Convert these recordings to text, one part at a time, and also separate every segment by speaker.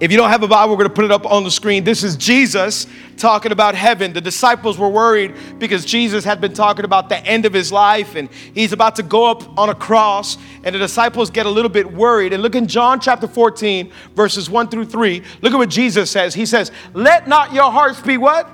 Speaker 1: If you don't have a Bible, we're going to put it up on the screen. This is Jesus talking about heaven. The disciples were worried because Jesus had been talking about the end of his life and he's about to go up on a cross. And the disciples get a little bit worried. And look in John chapter 14, verses 1 through 3. Look at what Jesus says. He says, Let not your hearts be what?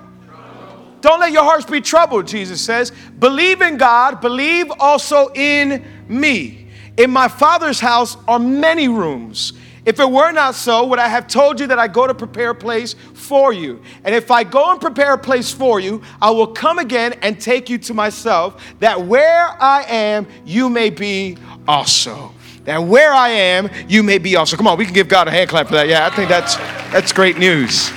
Speaker 1: Don't let your hearts be troubled, Jesus says. Believe in God, believe also in me. In my Father's house are many rooms. If it were not so, would I have told you that I go to prepare a place for you? And if I go and prepare a place for you, I will come again and take you to myself, that where I am, you may be also. That where I am, you may be also. Come on, we can give God a hand clap for that. Yeah, I think that's that's great news.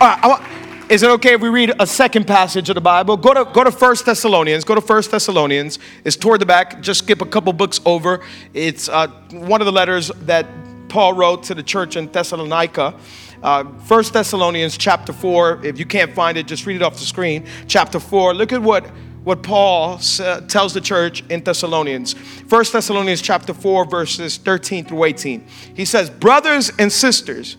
Speaker 1: All right, I is it okay if we read a second passage of the Bible? Go to go to First Thessalonians. Go to First Thessalonians. It's toward the back. Just skip a couple books over. It's uh, one of the letters that Paul wrote to the church in Thessalonica. Uh, Thessalonians chapter four. If you can't find it, just read it off the screen. Chapter four. Look at what what Paul uh, tells the church in Thessalonians. First Thessalonians chapter 4 verses 13 through 18. He says, "Brothers and sisters,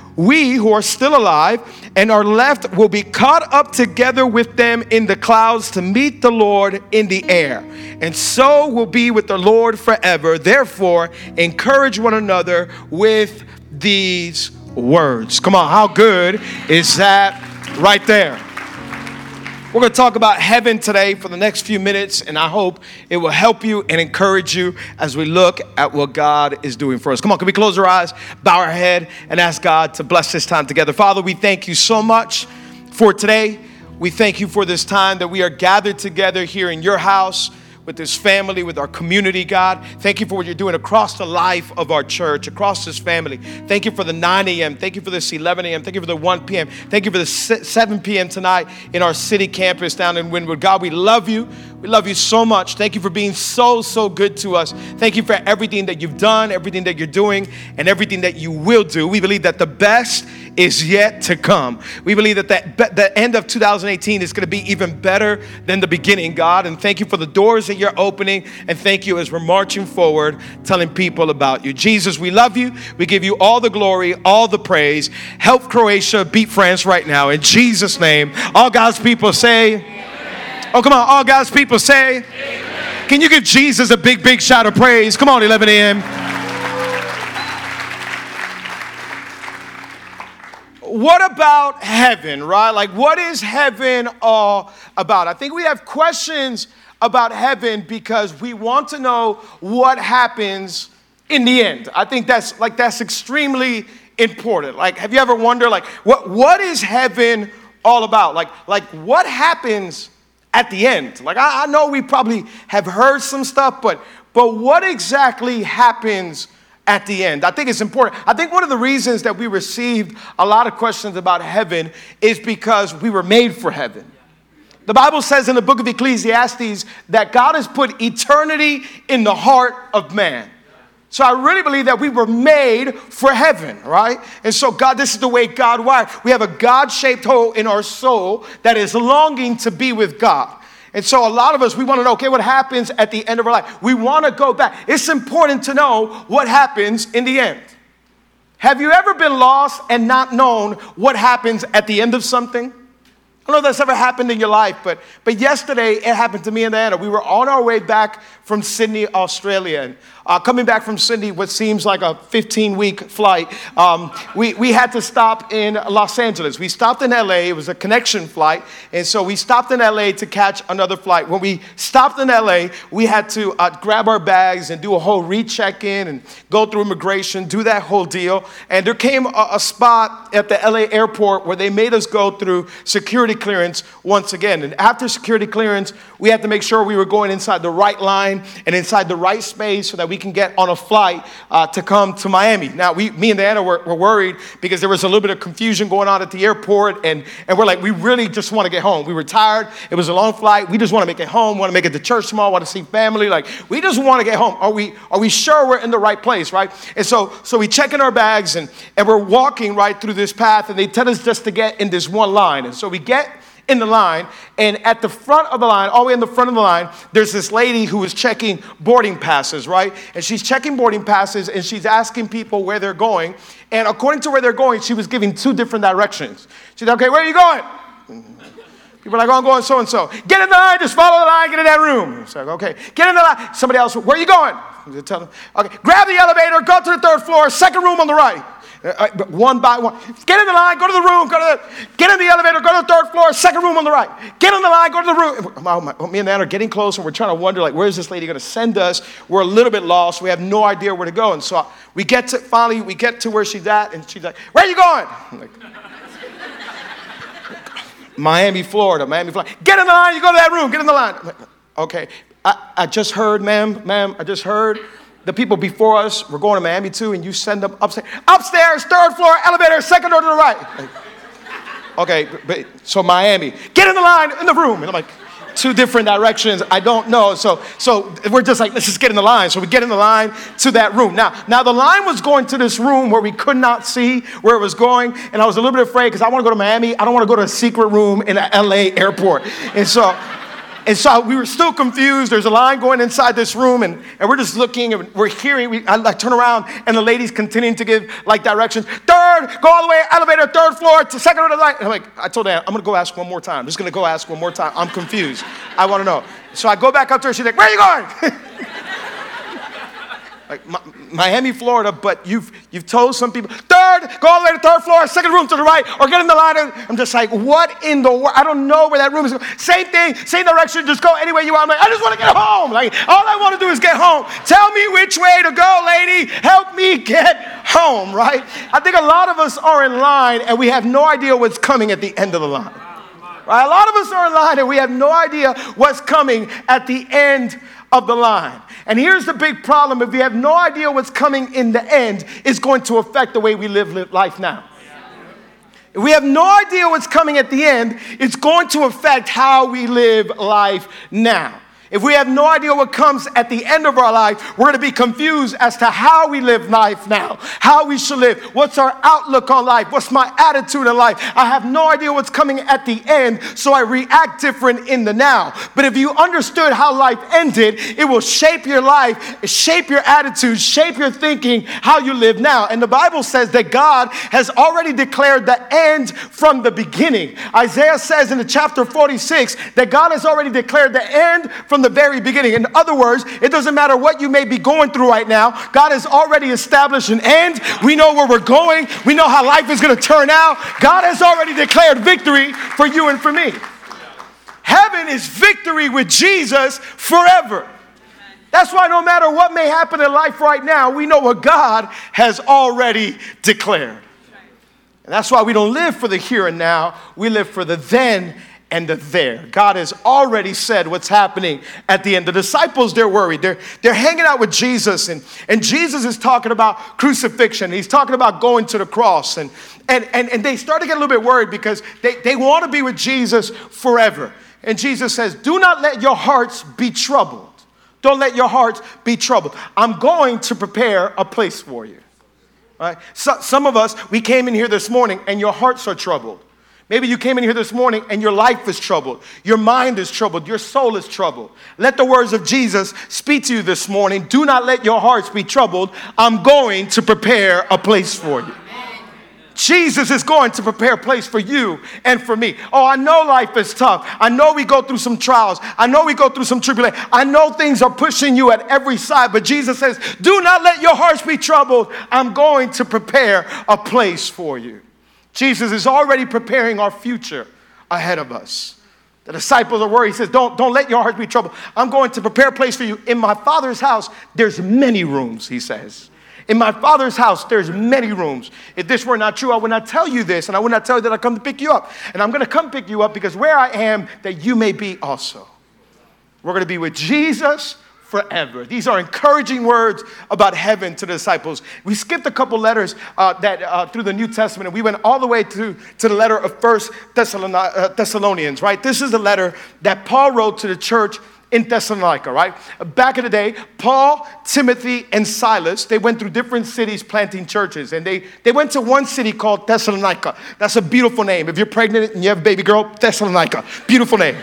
Speaker 1: we who are still alive and are left will be caught up together with them in the clouds to meet the Lord in the air. And so will be with the Lord forever. Therefore, encourage one another with these words. Come on, how good is that right there? We're going to talk about heaven today for the next few minutes, and I hope it will help you and encourage you as we look at what God is doing for us. Come on, can we close our eyes, bow our head, and ask God to bless this time together? Father, we thank you so much for today. We thank you for this time that we are gathered together here in your house with this family, with our community, God. Thank you for what you're doing across the life of our church, across this family. Thank you for the 9 a.m. Thank you for this 11 a.m. Thank you for the 1 p.m. Thank you for the 7 p.m. tonight in our city campus down in Wynwood. God, we love you. We love you so much. Thank you for being so, so good to us. Thank you for everything that you've done, everything that you're doing, and everything that you will do. We believe that the best is yet to come. We believe that the, the end of 2018 is going to be even better than the beginning, God. And thank you for the doors that you're opening. And thank you as we're marching forward, telling people about you. Jesus, we love you. We give you all the glory, all the praise. Help Croatia beat France right now. In Jesus' name, all God's people say. Oh, come on. All God's people say, Amen. Can you give Jesus a big, big shout of praise? Come on, 11 a.m. what about heaven, right? Like, what is heaven all about? I think we have questions about heaven because we want to know what happens in the end. I think that's like that's extremely important. Like, have you ever wondered, like, what what is heaven all about? Like, like what happens at the end? Like, I, I know we probably have heard some stuff, but but what exactly happens? at the end. I think it's important. I think one of the reasons that we received a lot of questions about heaven is because we were made for heaven. The Bible says in the book of Ecclesiastes that God has put eternity in the heart of man. So I really believe that we were made for heaven, right? And so God, this is the way God wired. We have a God-shaped hole in our soul that is longing to be with God. And so, a lot of us, we want to know, okay, what happens at the end of our life? We want to go back. It's important to know what happens in the end. Have you ever been lost and not known what happens at the end of something? I don't know if that's ever happened in your life, but, but yesterday it happened to me and Anna. We were on our way back from Sydney, Australia. And uh, coming back from Sydney, what seems like a 15 week flight, um, we, we had to stop in Los Angeles. We stopped in LA, it was a connection flight, and so we stopped in LA to catch another flight. When we stopped in LA, we had to uh, grab our bags and do a whole recheck in and go through immigration, do that whole deal. And there came a, a spot at the LA airport where they made us go through security clearance once again. And after security clearance, we had to make sure we were going inside the right line and inside the right space so that we can get on a flight uh, to come to Miami. Now, we, me and Diana were, were, worried because there was a little bit of confusion going on at the airport, and, and we're like, we really just want to get home. We were tired. It was a long flight. We just want to make it home, want to make it to church tomorrow, want to see family. Like, we just want to get home. Are we, are we sure we're in the right place, right? And so, so we check in our bags, and, and we're walking right through this path, and they tell us just to get in this one line. And so we get in the line, and at the front of the line, all the way in the front of the line, there's this lady who is checking boarding passes, right? And she's checking boarding passes and she's asking people where they're going. And according to where they're going, she was giving two different directions. She's like, okay, where are you going? People are like, oh, I'm going so and so. Get in the line, just follow the line, get in that room. It's like, okay, get in the line. Somebody else, where are you going? Tell them, okay, grab the elevator, go to the third floor, second room on the right. Uh, one by one. Get in the line, go to the room, go to the, get in the elevator, go to the third floor, second room on the right. Get in the line, go to the room. Oh, my, me and Anna are getting close and we're trying to wonder, like, where's this lady going to send us? We're a little bit lost. We have no idea where to go. And so we get to, finally, we get to where she's at and she's like, where are you going? Like, Miami, Florida, Miami, Florida. Get in the line, you go to that room, get in the line. Like, okay, I, I just heard, ma'am, ma'am, I just heard the people before us were going to Miami too, and you send them upstairs, upstairs, third floor, elevator, second door to the right. Like, okay, but, so Miami, get in the line in the room. And I'm like, two different directions. I don't know. So, so we're just like, let's just get in the line. So we get in the line to that room. Now, now the line was going to this room where we could not see where it was going, and I was a little bit afraid because I want to go to Miami. I don't want to go to a secret room in an LA airport. And so and so we were still confused. There's a line going inside this room, and, and we're just looking and we're hearing. We, I like turn around, and the lady's continuing to give like directions. Third, go all the way, elevator, third floor, to second or the right. And I'm like, I told her, I'm gonna go ask one more time. I'm just gonna go ask one more time. I'm confused. I wanna know. So I go back up to her. She's like, Where are you going? like Miami, Florida, but you've, you've told some people, third, go all the way to third floor, second room to the right, or get in the line. I'm just like, what in the world? I don't know where that room is. Same thing, same direction, just go anywhere you want. I'm like, I just want to get home. Like, all I want to do is get home. Tell me which way to go, lady. Help me get home, right? I think a lot of us are in line and we have no idea what's coming at the end of the line. Right? A lot of us are in line and we have no idea what's coming at the end of the line. And here's the big problem if we have no idea what's coming in the end, it's going to affect the way we live life now. If we have no idea what's coming at the end, it's going to affect how we live life now. If we have no idea what comes at the end of our life, we're going to be confused as to how we live life now, how we should live, what's our outlook on life, what's my attitude in life. I have no idea what's coming at the end, so I react different in the now. But if you understood how life ended, it will shape your life, shape your attitude, shape your thinking, how you live now. And the Bible says that God has already declared the end from the beginning. Isaiah says in the chapter 46 that God has already declared the end from the very beginning. In other words, it doesn't matter what you may be going through right now, God has already established an end. We know where we're going, we know how life is going to turn out. God has already declared victory for you and for me. Heaven is victory with Jesus forever. That's why no matter what may happen in life right now, we know what God has already declared. And that's why we don't live for the here and now, we live for the then and the there. God has already said what's happening at the end. The disciples, they're worried. They're, they're hanging out with Jesus, and, and Jesus is talking about crucifixion. He's talking about going to the cross. And, and, and, and they start to get a little bit worried because they, they want to be with Jesus forever. And Jesus says, Do not let your hearts be troubled. Don't let your hearts be troubled. I'm going to prepare a place for you. Right? So, some of us, we came in here this morning and your hearts are troubled. Maybe you came in here this morning and your life is troubled. Your mind is troubled. Your soul is troubled. Let the words of Jesus speak to you this morning. Do not let your hearts be troubled. I'm going to prepare a place for you. Jesus is going to prepare a place for you and for me. Oh, I know life is tough. I know we go through some trials. I know we go through some tribulation. I know things are pushing you at every side, but Jesus says, Do not let your hearts be troubled. I'm going to prepare a place for you. Jesus is already preparing our future ahead of us. The disciples are worried. He says, don't, don't let your hearts be troubled. I'm going to prepare a place for you. In my father's house, there's many rooms, he says. In my father's house, there's many rooms. If this were not true, I would not tell you this, and I would not tell you that I come to pick you up. And I'm going to come pick you up because where I am, that you may be also. We're going to be with Jesus forever. These are encouraging words about heaven to the disciples. We skipped a couple letters uh, that uh, through the New Testament, and we went all the way to, to the letter of First uh, Thessalonians, right? This is the letter that Paul wrote to the church in Thessalonica, right? Back in the day, Paul, Timothy, and Silas, they went through different cities planting churches. And they, they went to one city called Thessalonica. That's a beautiful name. If you're pregnant and you have a baby girl, Thessalonica. Beautiful name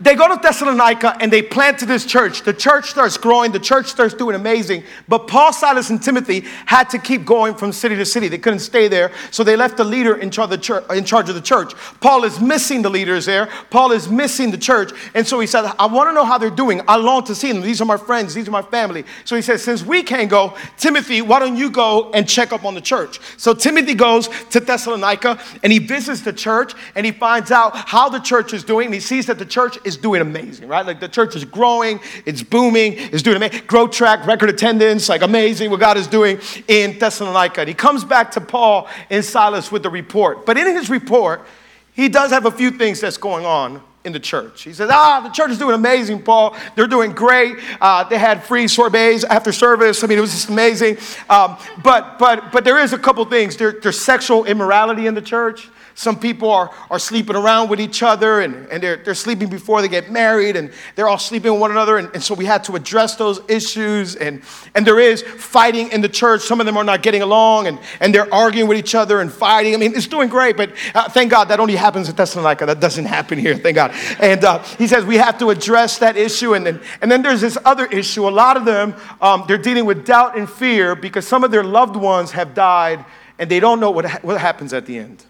Speaker 1: they go to Thessalonica and they planted this church. The church starts growing, the church starts doing amazing. But Paul, Silas, and Timothy had to keep going from city to city. They couldn't stay there, so they left the leader in charge of the church. Paul is missing the leaders there. Paul is missing the church, and so he said, "I want to know how they're doing. I long to see them. These are my friends. These are my family." So he says, "Since we can't go, Timothy, why don't you go and check up on the church?" So Timothy goes to Thessalonica and he visits the church and he finds out how the church is doing. And he sees that the church is doing amazing, right? Like the church is growing, it's booming, it's doing amazing. Growth track, record attendance, like amazing what God is doing in Thessalonica. And he comes back to Paul and Silas with the report. But in his report, he does have a few things that's going on in the church. He says, Ah, the church is doing amazing, Paul. They're doing great. Uh, they had free sorbets after service. I mean, it was just amazing. Um, but, but, but there is a couple things. There, there's sexual immorality in the church. Some people are, are sleeping around with each other and, and they're, they're sleeping before they get married and they're all sleeping with one another. And, and so we had to address those issues. And, and there is fighting in the church. Some of them are not getting along and, and they're arguing with each other and fighting. I mean, it's doing great, but uh, thank God that only happens in Thessalonica. That doesn't happen here, thank God. And uh, he says we have to address that issue. And then, and then there's this other issue. A lot of them, um, they're dealing with doubt and fear because some of their loved ones have died and they don't know what, ha- what happens at the end.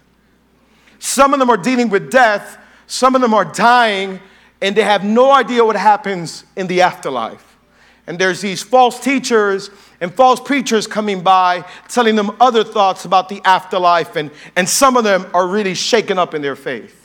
Speaker 1: Some of them are dealing with death, some of them are dying, and they have no idea what happens in the afterlife. And there's these false teachers and false preachers coming by telling them other thoughts about the afterlife, and, and some of them are really shaken up in their faith.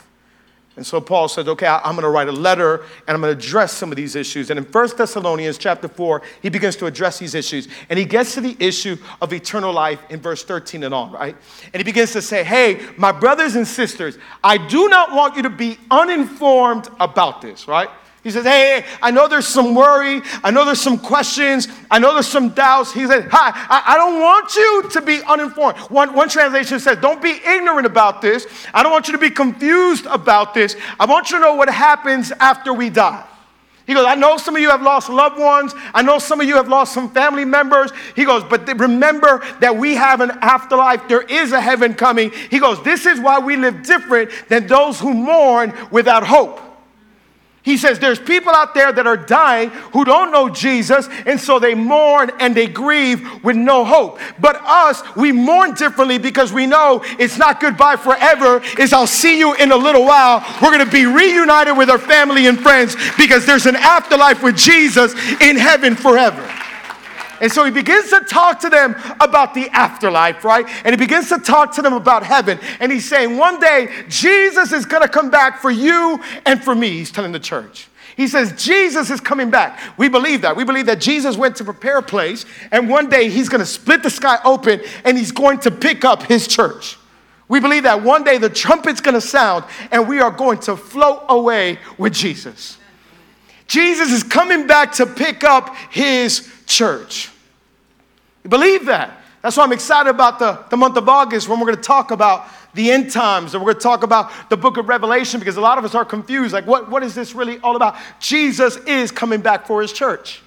Speaker 1: And so Paul says, okay, I'm going to write a letter and I'm going to address some of these issues. And in 1 Thessalonians chapter 4, he begins to address these issues. And he gets to the issue of eternal life in verse 13 and on, right? And he begins to say, hey, my brothers and sisters, I do not want you to be uninformed about this, right? He says, Hey, I know there's some worry. I know there's some questions. I know there's some doubts. He said, Hi, I, I don't want you to be uninformed. One, one translation says, Don't be ignorant about this. I don't want you to be confused about this. I want you to know what happens after we die. He goes, I know some of you have lost loved ones. I know some of you have lost some family members. He goes, but remember that we have an afterlife. There is a heaven coming. He goes, This is why we live different than those who mourn without hope. He says there's people out there that are dying who don't know Jesus, and so they mourn and they grieve with no hope. But us, we mourn differently because we know it's not goodbye forever, it's I'll see you in a little while. We're gonna be reunited with our family and friends because there's an afterlife with Jesus in heaven forever. And so he begins to talk to them about the afterlife, right? And he begins to talk to them about heaven. And he's saying, one day, Jesus is going to come back for you and for me, he's telling the church. He says, Jesus is coming back. We believe that. We believe that Jesus went to prepare a place, and one day he's going to split the sky open and he's going to pick up his church. We believe that one day the trumpet's going to sound and we are going to float away with Jesus. Jesus is coming back to pick up his church. You believe that? That's why I'm excited about the, the month of August when we're going to talk about the end times and we're going to talk about the book of Revelation because a lot of us are confused. Like, what, what is this really all about? Jesus is coming back for his church.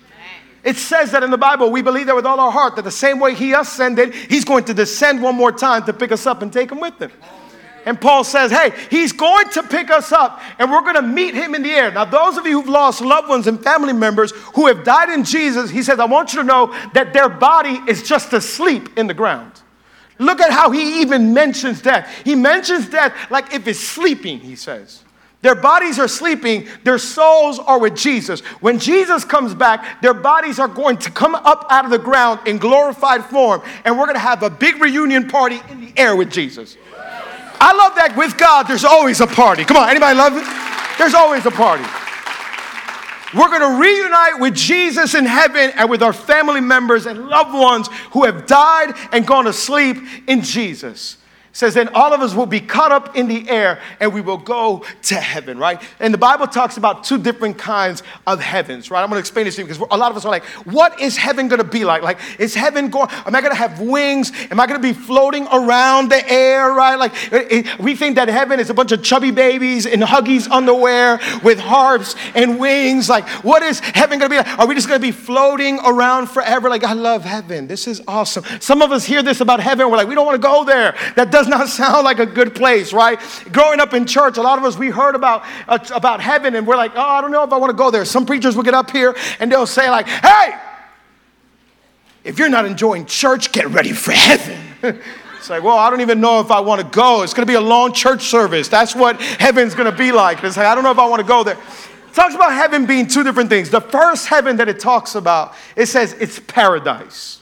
Speaker 1: It says that in the Bible, we believe that with all our heart, that the same way he ascended, he's going to descend one more time to pick us up and take him with him. And Paul says, hey, he's going to pick us up and we're going to meet him in the air. Now, those of you who've lost loved ones and family members who have died in Jesus, he says, I want you to know that their body is just asleep in the ground. Look at how he even mentions death. He mentions death like if it's sleeping, he says. Their bodies are sleeping, their souls are with Jesus. When Jesus comes back, their bodies are going to come up out of the ground in glorified form, and we're going to have a big reunion party in the air with Jesus. I love that with God, there's always a party. Come on, anybody love it? There's always a party. We're going to reunite with Jesus in heaven and with our family members and loved ones who have died and gone to sleep in Jesus says, then all of us will be caught up in the air and we will go to heaven, right? And the Bible talks about two different kinds of heavens, right? I'm gonna explain this to you because a lot of us are like, what is heaven gonna be like? Like, is heaven going, am I gonna have wings? Am I gonna be floating around the air, right? Like, we think that heaven is a bunch of chubby babies in Huggies underwear with harps and wings. Like, what is heaven gonna be like? Are we just gonna be floating around forever? Like, I love heaven. This is awesome. Some of us hear this about heaven, we're like, we don't wanna go there. That does not sound like a good place, right? Growing up in church, a lot of us, we heard about, uh, about heaven and we're like, oh, I don't know if I want to go there. Some preachers will get up here and they'll say, like, hey, if you're not enjoying church, get ready for heaven. It's like, well, I don't even know if I want to go. It's going to be a long church service. That's what heaven's going to be like. It's like, I don't know if I want to go there. It talks about heaven being two different things. The first heaven that it talks about, it says it's paradise.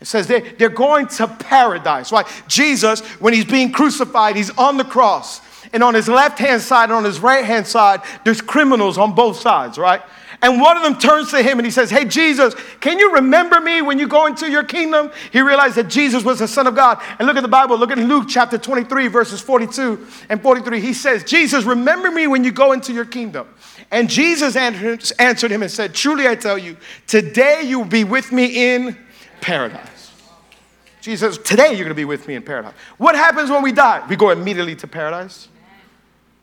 Speaker 1: It says they, they're going to paradise, right? Jesus, when he's being crucified, he's on the cross. And on his left hand side and on his right hand side, there's criminals on both sides, right? And one of them turns to him and he says, Hey, Jesus, can you remember me when you go into your kingdom? He realized that Jesus was the Son of God. And look at the Bible, look at Luke chapter 23, verses 42 and 43. He says, Jesus, remember me when you go into your kingdom. And Jesus answered him and said, Truly I tell you, today you will be with me in paradise. Jesus Today you're going to be with me in paradise. What happens when we die? We go immediately to paradise.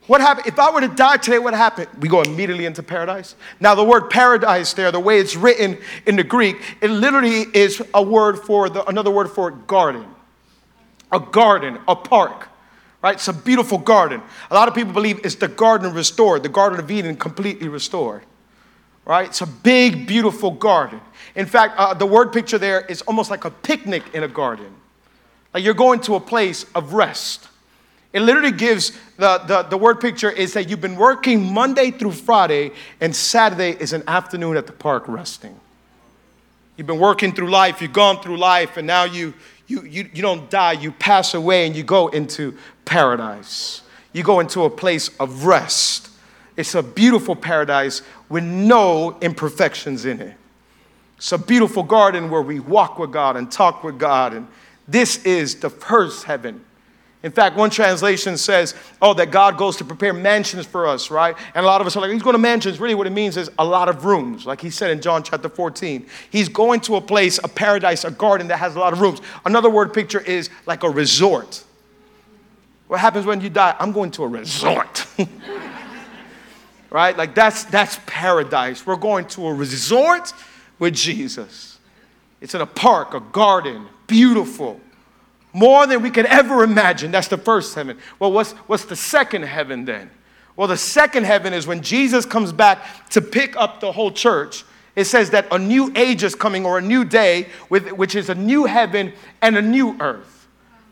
Speaker 1: What happened? If I were to die today, what happened? We go immediately into paradise. Now, the word paradise there, the way it's written in the Greek, it literally is a word for the, another word for garden. A garden, a park, right? It's a beautiful garden. A lot of people believe it's the garden restored, the Garden of Eden completely restored, right? It's a big, beautiful garden. In fact, uh, the word picture there is almost like a picnic in a garden. Like you're going to a place of rest. It literally gives the, the, the word picture is that you've been working Monday through Friday, and Saturday is an afternoon at the park resting. You've been working through life, you've gone through life, and now you, you, you, you don't die, you pass away, and you go into paradise. You go into a place of rest. It's a beautiful paradise with no imperfections in it. It's a beautiful garden where we walk with God and talk with God. And this is the first heaven. In fact, one translation says, oh, that God goes to prepare mansions for us, right? And a lot of us are like, he's going to mansions. Really, what it means is a lot of rooms, like he said in John chapter 14. He's going to a place, a paradise, a garden that has a lot of rooms. Another word picture is like a resort. What happens when you die? I'm going to a resort. right? Like that's that's paradise. We're going to a resort with Jesus. It's in a park, a garden, beautiful. More than we could ever imagine. That's the first heaven. Well, what's, what's the second heaven then? Well, the second heaven is when Jesus comes back to pick up the whole church. It says that a new age is coming or a new day, with, which is a new heaven and a new earth.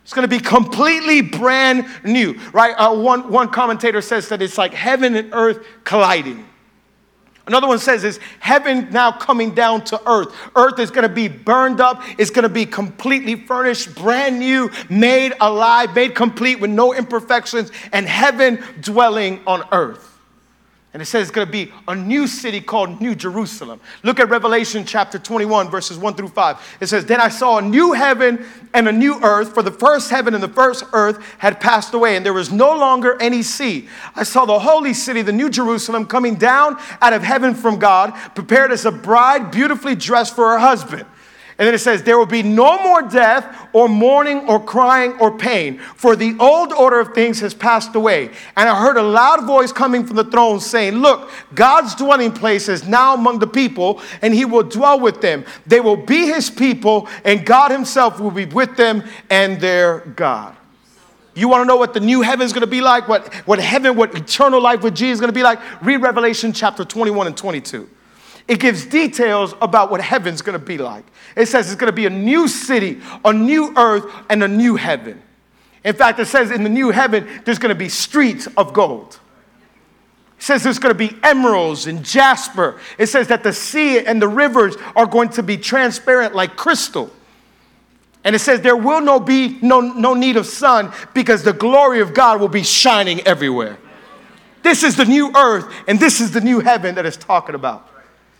Speaker 1: It's going to be completely brand new, right? Uh, one, one commentator says that it's like heaven and earth colliding. Another one says is heaven now coming down to earth. Earth is going to be burned up. It's going to be completely furnished, brand new, made alive, made complete with no imperfections, and heaven dwelling on earth. And it says it's going to be a new city called New Jerusalem. Look at Revelation chapter 21, verses 1 through 5. It says, Then I saw a new heaven and a new earth, for the first heaven and the first earth had passed away, and there was no longer any sea. I saw the holy city, the New Jerusalem, coming down out of heaven from God, prepared as a bride beautifully dressed for her husband. And then it says, There will be no more death, or mourning, or crying, or pain, for the old order of things has passed away. And I heard a loud voice coming from the throne saying, Look, God's dwelling place is now among the people, and he will dwell with them. They will be his people, and God himself will be with them and their God. You want to know what the new heaven is going to be like? What, what heaven, what eternal life with Jesus is going to be like? Read Revelation chapter 21 and 22. It gives details about what heaven's gonna be like. It says it's gonna be a new city, a new earth, and a new heaven. In fact, it says in the new heaven, there's gonna be streets of gold. It says there's going to be emeralds and jasper. It says that the sea and the rivers are going to be transparent like crystal. And it says there will no be no, no need of sun because the glory of God will be shining everywhere. This is the new earth and this is the new heaven that it's talking about.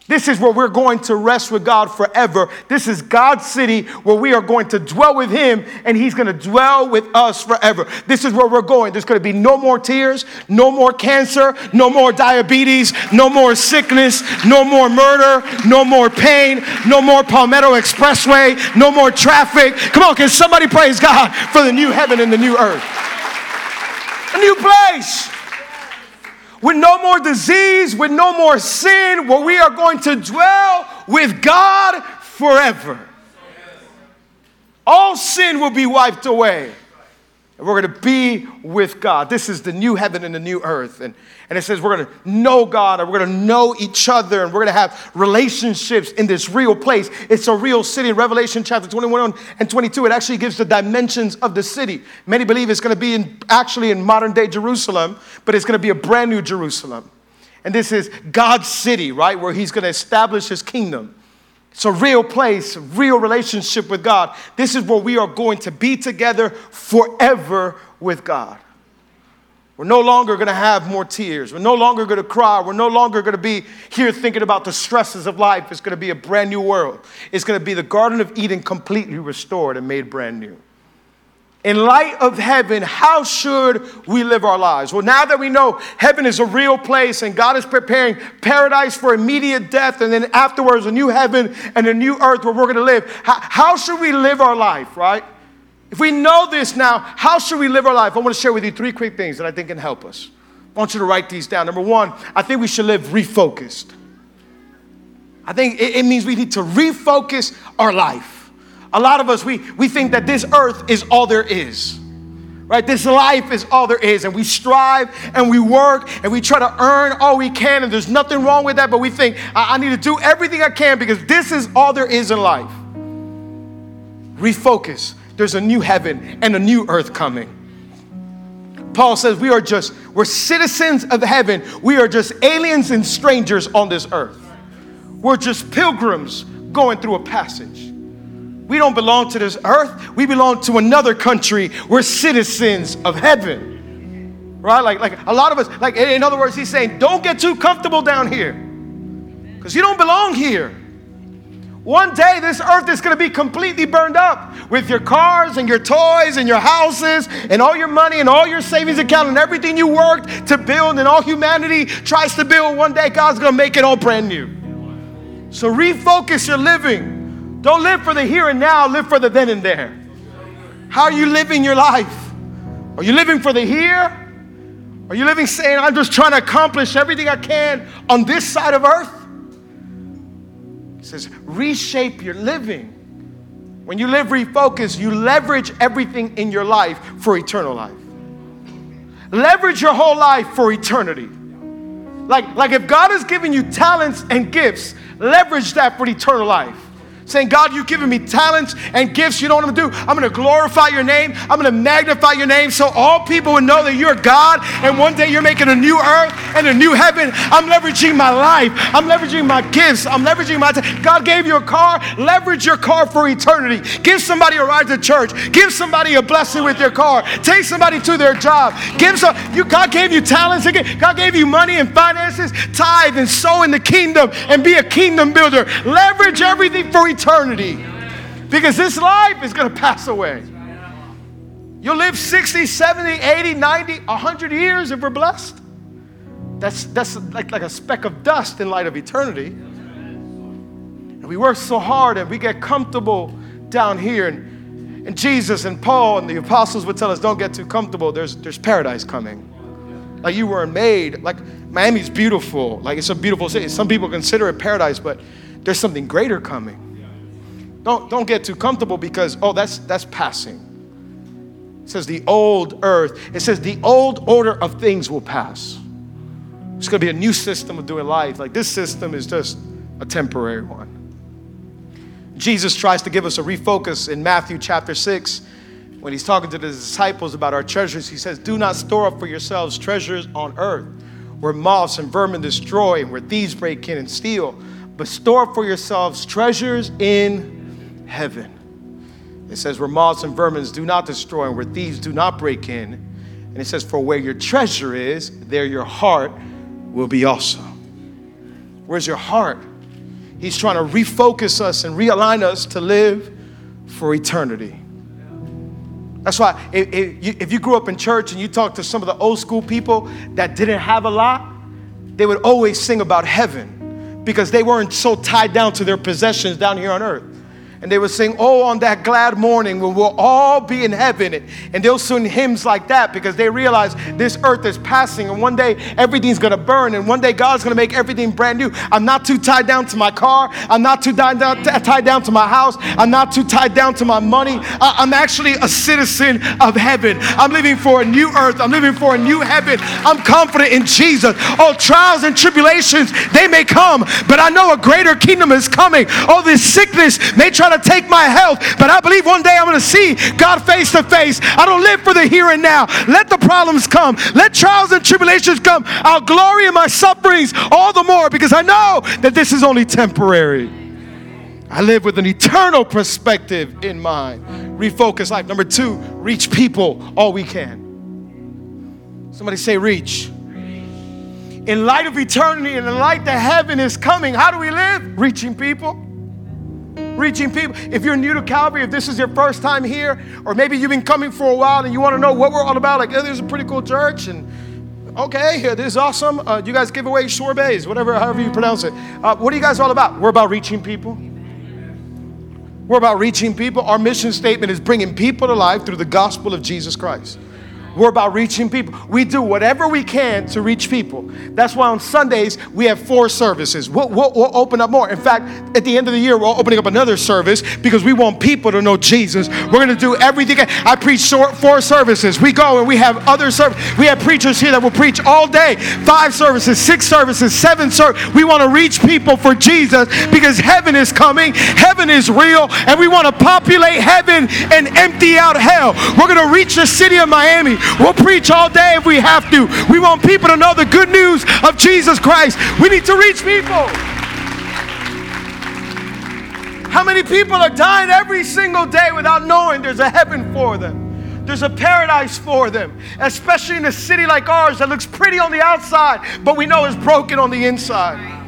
Speaker 1: This is where we're going to rest with God forever. This is God's city where we are going to dwell with Him and He's going to dwell with us forever. This is where we're going. There's going to be no more tears, no more cancer, no more diabetes, no more sickness, no more murder, no more pain, no more Palmetto Expressway, no more traffic. Come on, can somebody praise God for the new heaven and the new earth? A new place with no more disease, with no more sin, where we are going to dwell with God forever. All sin will be wiped away. And we're going to be with God. This is the new heaven and the new earth. And, and it says we're going to know God and we're going to know each other and we're going to have relationships in this real place. It's a real city. In Revelation chapter 21 and 22, it actually gives the dimensions of the city. Many believe it's going to be in, actually in modern day Jerusalem, but it's going to be a brand new Jerusalem. And this is God's city, right? Where he's going to establish his kingdom. It's a real place, real relationship with God. This is where we are going to be together forever with God. We're no longer going to have more tears. We're no longer going to cry. We're no longer going to be here thinking about the stresses of life. It's going to be a brand new world. It's going to be the Garden of Eden completely restored and made brand new in light of heaven, how should we live our lives? Well, now that we know heaven is a real place and God is preparing paradise for immediate death and then afterwards a new heaven and a new earth where we're going to live, how, how, should we live our life, right? If we know this now, how should we live our life? I want to share with you three quick things that I think can help us. I want you to write these down. Number one, I think we should live refocused. I think it, it means we need to refocus our life. A lot of us, we, we think that this earth is all there is. Right? This life is all there is. And we strive and we work and we try to earn all we can. And there's nothing wrong with that. But we think, I, I need to do everything I can because this is all there is in life. Refocus. There's a new heaven and a new earth coming. Paul says we are just, we're citizens of heaven. We are just aliens and strangers on this earth. We're just pilgrims going through a passage. We don't belong to this earth. We belong to another country. We're citizens of heaven. Right? Like, like a lot of us, like in other words, he's saying, don't get too comfortable down here. Because you don't belong here. One day, this earth is going to be completely burned up with your cars and your toys and your houses and all your money and all your savings account and everything you worked to build and all humanity tries to build. One day, God's going to make it all brand new. So refocus your living don't live for the here and now, live for the then and there. How are you living your life? Are you living for the here? Are you living saying, I'm just trying to accomplish everything I can on this side of earth? He says, reshape your living. When you live refocused, you leverage everything in your life for eternal life. Leverage your whole life for eternity. Like, like if God has given you talents and gifts, leverage that for eternal life saying, God, you've given me talents and gifts. You know what I'm gonna do? I'm gonna glorify your name. I'm gonna magnify your name so all people would know that you're God and one day you're making a new earth and a new heaven. I'm leveraging my life. I'm leveraging my gifts. I'm leveraging my time. God gave you a car. Leverage your car for eternity. Give somebody a ride to church. Give somebody a blessing with your car. Take somebody to their job. Give some, you, God gave you talents. God gave you money and finances. Tithe and sow in the kingdom and be a kingdom builder. Leverage everything for eternity because this life is going to pass away. You'll live 60, 70, 80, 90, 100 years if we're blessed. That's, that's like, like a speck of dust in light of eternity. And we work so hard and we get comfortable down here. And, and Jesus and Paul and the apostles would tell us, don't get too comfortable. There's, there's paradise coming. Like you weren't made. Like Miami's beautiful. Like it's a beautiful city. Some people consider it paradise, but there's something greater coming. Don't, don't get too comfortable because, oh, that's, that's passing. It says the old earth, it says the old order of things will pass. It's gonna be a new system of doing life. Like this system is just a temporary one. Jesus tries to give us a refocus in Matthew chapter 6 when he's talking to the disciples about our treasures. He says, Do not store up for yourselves treasures on earth where moths and vermin destroy and where thieves break in and steal, but store up for yourselves treasures in heaven. It says, Where moths and vermins do not destroy and where thieves do not break in. And it says, For where your treasure is, there your heart will be also. Where's your heart? He's trying to refocus us and realign us to live for eternity. That's why if, you grew up in church and you talk to some of the old school people that didn't have a lot, they would always sing about heaven because they weren't so tied down to their possessions down here on earth and they would sing, Oh, on that glad morning when we'll all be in heaven. And they'll sing hymns like that because they realize this earth is passing and one day everything's gonna burn and one day God's gonna make everything brand new. I'm not too tied down to my car. I'm not too tied down, tied down to my house. I'm not too tied down to my money. I'm actually a citizen of heaven. I'm living for a new earth. I'm living for a new heaven. I'm confident in Jesus. Oh, trials and tribulations, they may come, but I know a greater kingdom is coming. Oh, this sickness may try to take my health, but I believe one day I'm going to see God face to face. I don't live for the here and now. Let the problems come, let trials and tribulations come. I'll glory in my sufferings all the more because I know that this is only temporary. I live with an eternal perspective in mind. Refocus life. Number two, reach people all we can. Somebody say, reach. In light of eternity and in light that heaven is coming, how do we live? Reaching people reaching people. If you're new to Calvary, if this is your first time here, or maybe you've been coming for a while and you want to know what we're all about, like, oh, there's a pretty cool church, and okay, this is awesome. Uh, you guys give away sorbets, whatever, however you pronounce it. Uh, what are you guys all about? We're about reaching people. We're about reaching people. Our mission statement is bringing people to life through the gospel of Jesus Christ. We're about reaching people. We do whatever we can to reach people. That's why on Sundays we have four services. We'll, we'll, we'll, open up more. In fact, at the end of the year, we're opening up another service because we want people to know Jesus. We're going to do everything. I preach four services. We go and we have other services. We have preachers here that will preach all day. Five services, six services, seven services. We want to reach people for Jesus because heaven is coming. Heaven is real, and we want to populate heaven and empty out hell. We're going to reach the city of Miami. We'll preach all day if we have to. We want people to know the good news of Jesus Christ. We need to reach people. How many people are dying every single day without knowing there's a heaven for them? There's a paradise for them, especially in a city like ours that looks pretty on the outside, but we know is broken on the inside.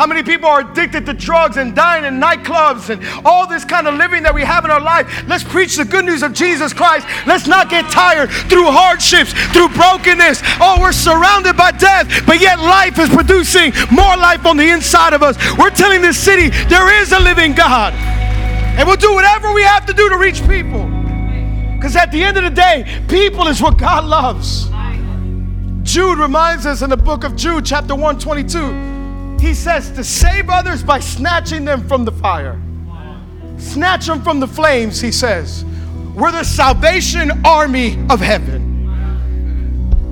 Speaker 1: How many people are addicted to drugs and dying in nightclubs and all this kind of living that we have in our life? Let's preach the good news of Jesus Christ. Let's not get tired through hardships, through brokenness. Oh, we're surrounded by death, but yet life is producing more life on the inside of us. We're telling this city there is a living God. And we'll do whatever we have to do to reach people. Because at the end of the day, people is what God loves. Jude reminds us in the book of Jude, chapter 122 he says to save others by snatching them from the fire. Snatch them from the flames, he says. We're the salvation army of heaven.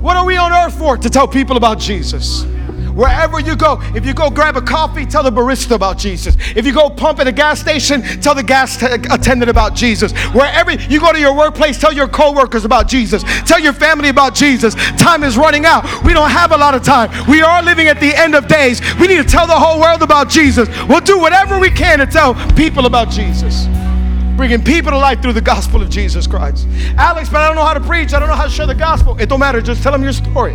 Speaker 1: What are we on earth for? To tell people about Jesus. Wherever you go, if you go grab a coffee, tell the barista about Jesus. If you go pump at a gas station, tell the gas t- attendant about Jesus. Wherever you go to your workplace, tell your coworkers about Jesus. Tell your family about Jesus. Time is running out. We don't have a lot of time. We are living at the end of days. We need to tell the whole world about Jesus. We'll do whatever we can to tell people about Jesus bringing people to life through the gospel of Jesus Christ. Alex, but I don't know how to preach. I don't know how to share the gospel. It don't matter. Just tell them your story.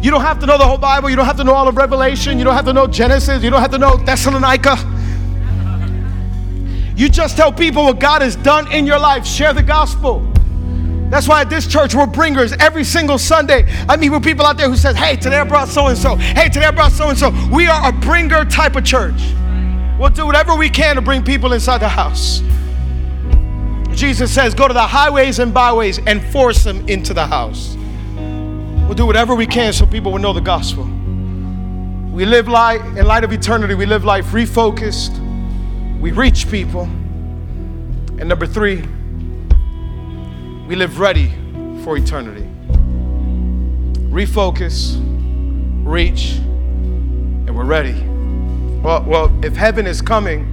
Speaker 1: You don't have to know the whole Bible. You don't have to know all of Revelation. You don't have to know Genesis. You don't have to know Thessalonica. You just tell people what God has done in your life. Share the gospel. That's why at this church we're bringers every single Sunday. I meet with people out there who says, "Hey, today I brought so and so. Hey, today I brought so and so." We are a bringer type of church. We'll do whatever we can to bring people inside the house. Jesus says, "Go to the highways and byways and force them into the house." We'll do whatever we can so people will know the gospel. We live life in light of eternity, we live life refocused, we reach people. And number three, we live ready for eternity. Refocus, reach, and we're ready Well, well, if heaven is coming,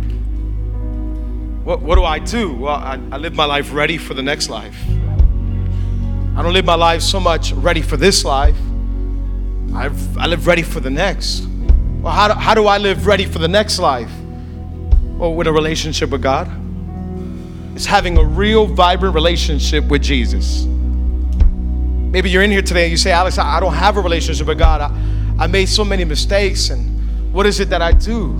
Speaker 1: what, what do I do? Well, I, I live my life ready for the next life. I don't live my life so much ready for this life. I've, I live ready for the next. Well, how do, how do I live ready for the next life? Well, with a relationship with God. It's having a real, vibrant relationship with Jesus. Maybe you're in here today and you say, Alex, I don't have a relationship with God. I, I made so many mistakes, and what is it that I do?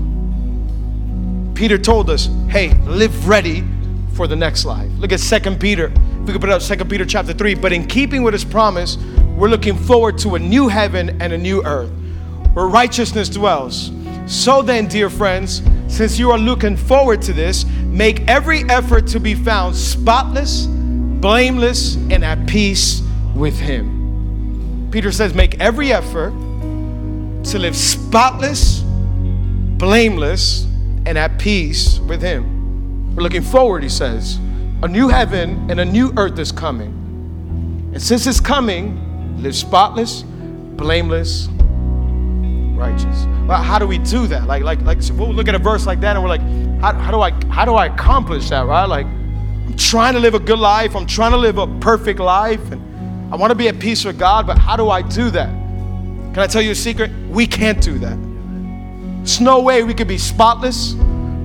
Speaker 1: Peter told us, hey, live ready for the next life. Look at Second Peter. We could put up Second Peter chapter 3. But in keeping with his promise, we're looking forward to a new heaven and a new earth where righteousness dwells. So then, dear friends, since you are looking forward to this, make every effort to be found spotless, blameless, and at peace with Him. Peter says, make every effort to live spotless, blameless, and at peace with Him. We're looking forward, he says. A new heaven and a new earth is coming. And since it's coming, live spotless, blameless, righteous. Well, how do we do that? Like, like, like, we'll look at a verse like that and we're like, how, how do I, how do I accomplish that, right? Like, I'm trying to live a good life. I'm trying to live a perfect life. And I want to be at peace with God, but how do I do that? Can I tell you a secret? We can't do that. There's no way we could be spotless.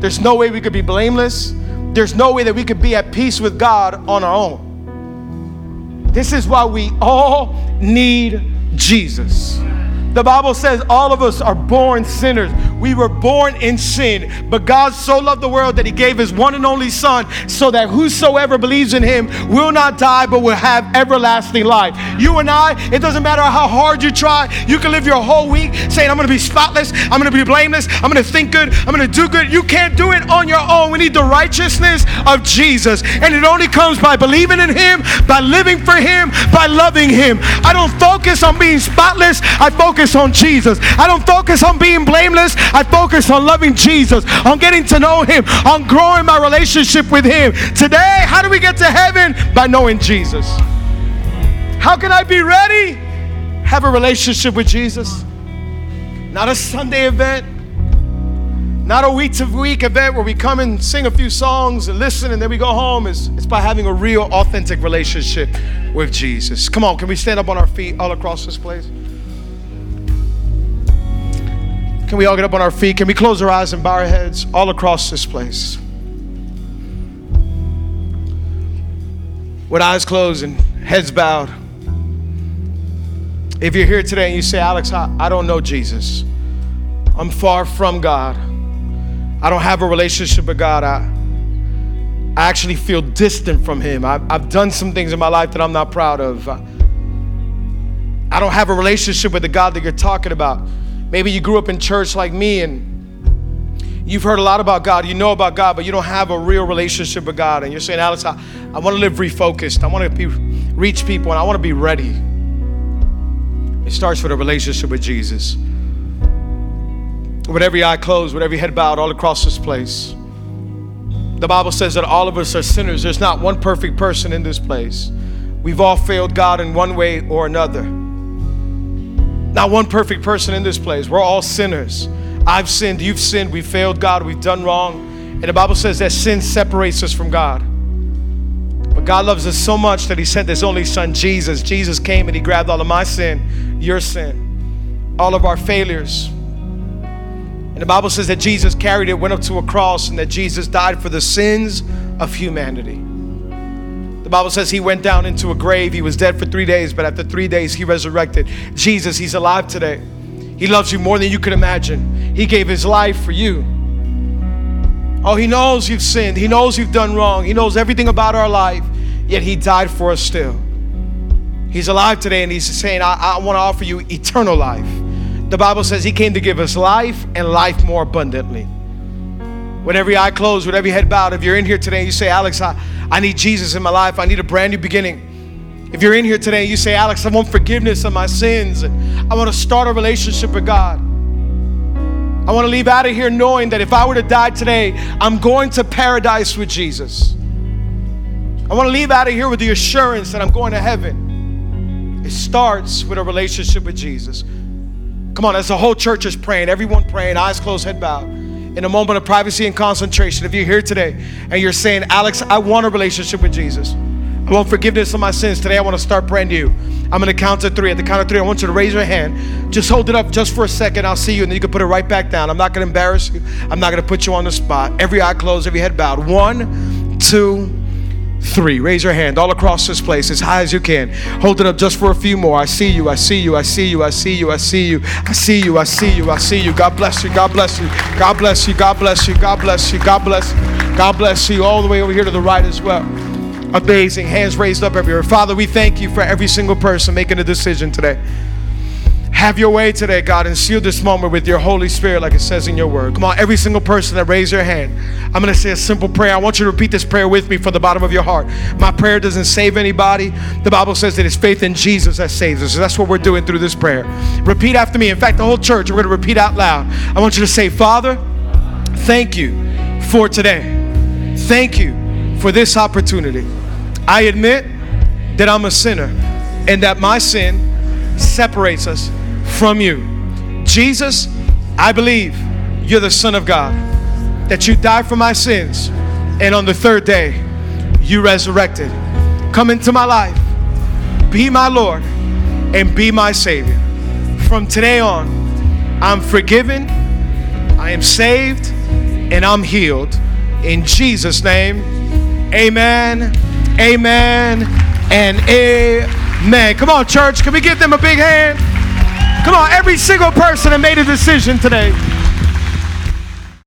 Speaker 1: There's no way we could be blameless. There's no way that we could be at peace with God on our own. This is why we all need Jesus. The Bible says all of us are born sinners. We were born in sin, but God so loved the world that He gave His one and only Son so that whosoever believes in Him will not die but will have everlasting life. You and I, it doesn't matter how hard you try, you can live your whole week saying, I'm gonna be spotless, I'm gonna be blameless, I'm gonna think good, I'm gonna do good. You can't do it on your own. We need the righteousness of Jesus, and it only comes by believing in Him, by living for Him, by loving Him. I don't focus on being spotless, I focus on Jesus. I don't focus on being blameless. I focus on loving Jesus, on getting to know Him, on growing my relationship with Him. Today, how do we get to heaven? By knowing Jesus. How can I be ready? Have a relationship with Jesus. Not a Sunday event, not a week to week event where we come and sing a few songs and listen and then we go home. It's, it's by having a real, authentic relationship with Jesus. Come on, can we stand up on our feet all across this place? Can we all get up on our feet? Can we close our eyes and bow our heads all across this place? With eyes closed and heads bowed. If you're here today and you say, Alex, I, I don't know Jesus, I'm far from God, I don't have a relationship with God, I, I actually feel distant from Him. I've, I've done some things in my life that I'm not proud of. I, I don't have a relationship with the God that you're talking about. Maybe you grew up in church like me and you've heard a lot about God, you know about God, but you don't have a real relationship with God. And you're saying, Alex, I, I want to live refocused. I want to be, reach people and I want to be ready. It starts with a relationship with Jesus. With every eye closed, with every head bowed all across this place. The Bible says that all of us are sinners. There's not one perfect person in this place. We've all failed God in one way or another. Not one perfect person in this place. We're all sinners. I've sinned, you've sinned, we've failed God, we've done wrong. And the Bible says that sin separates us from God. But God loves us so much that He sent His only Son, Jesus. Jesus came and He grabbed all of my sin, your sin, all of our failures. And the Bible says that Jesus carried it, went up to a cross, and that Jesus died for the sins of humanity. The Bible says he went down into a grave. He was dead for three days, but after three days, he resurrected. Jesus, he's alive today. He loves you more than you could imagine. He gave his life for you. Oh, he knows you've sinned. He knows you've done wrong. He knows everything about our life, yet he died for us still. He's alive today and he's saying, I, I want to offer you eternal life. The Bible says he came to give us life and life more abundantly. With every eye closed, with every head bowed, if you're in here today and you say, Alex, I, I need Jesus in my life, I need a brand new beginning. If you're in here today and you say, Alex, I want forgiveness of my sins, and I want to start a relationship with God. I want to leave out of here knowing that if I were to die today, I'm going to paradise with Jesus. I want to leave out of here with the assurance that I'm going to heaven. It starts with a relationship with Jesus. Come on, as the whole church is praying, everyone praying, eyes closed, head bowed. In a moment of privacy and concentration, if you're here today and you're saying, Alex, I want a relationship with Jesus. I want forgiveness of my sins. Today, I want to start brand new. I'm going to count to three. At the count of three, I want you to raise your hand. Just hold it up just for a second. I'll see you, and then you can put it right back down. I'm not going to embarrass you. I'm not going to put you on the spot. Every eye closed, every head bowed. One, two, three. Raise your hand all across this place as high as you can. Hold it up just for a few more. I see you, I see you, I see you, I see you, I see you, I see you, I see you, I see you. God bless you, God bless you, God bless you, God bless you, God bless you, God bless you, God bless you, all the way over here to the right as well. Amazing. Hands raised up everywhere. Father, we thank you for every single person making a decision today. Have your way today, God, and seal this moment with your Holy Spirit, like it says in your word. Come on, every single person that raise your hand. I'm going to say a simple prayer. I want you to repeat this prayer with me from the bottom of your heart. My prayer doesn't save anybody. The Bible says that it's faith in Jesus that saves us. So that's what we're doing through this prayer. Repeat after me. In fact, the whole church, we're going to repeat out loud. I want you to say, Father, thank you for today. Thank you for this opportunity. I admit that I'm a sinner and that my sin separates us from you. Jesus, I believe you're the Son of God, that you died for my sins, and on the third day, you resurrected. Come into my life, be my Lord, and be my Savior. From today on, I'm forgiven, I am saved, and I'm healed. In Jesus' name, amen, amen, and amen. Come on, church, can we give them a big hand? Come on, every single person that made a decision today.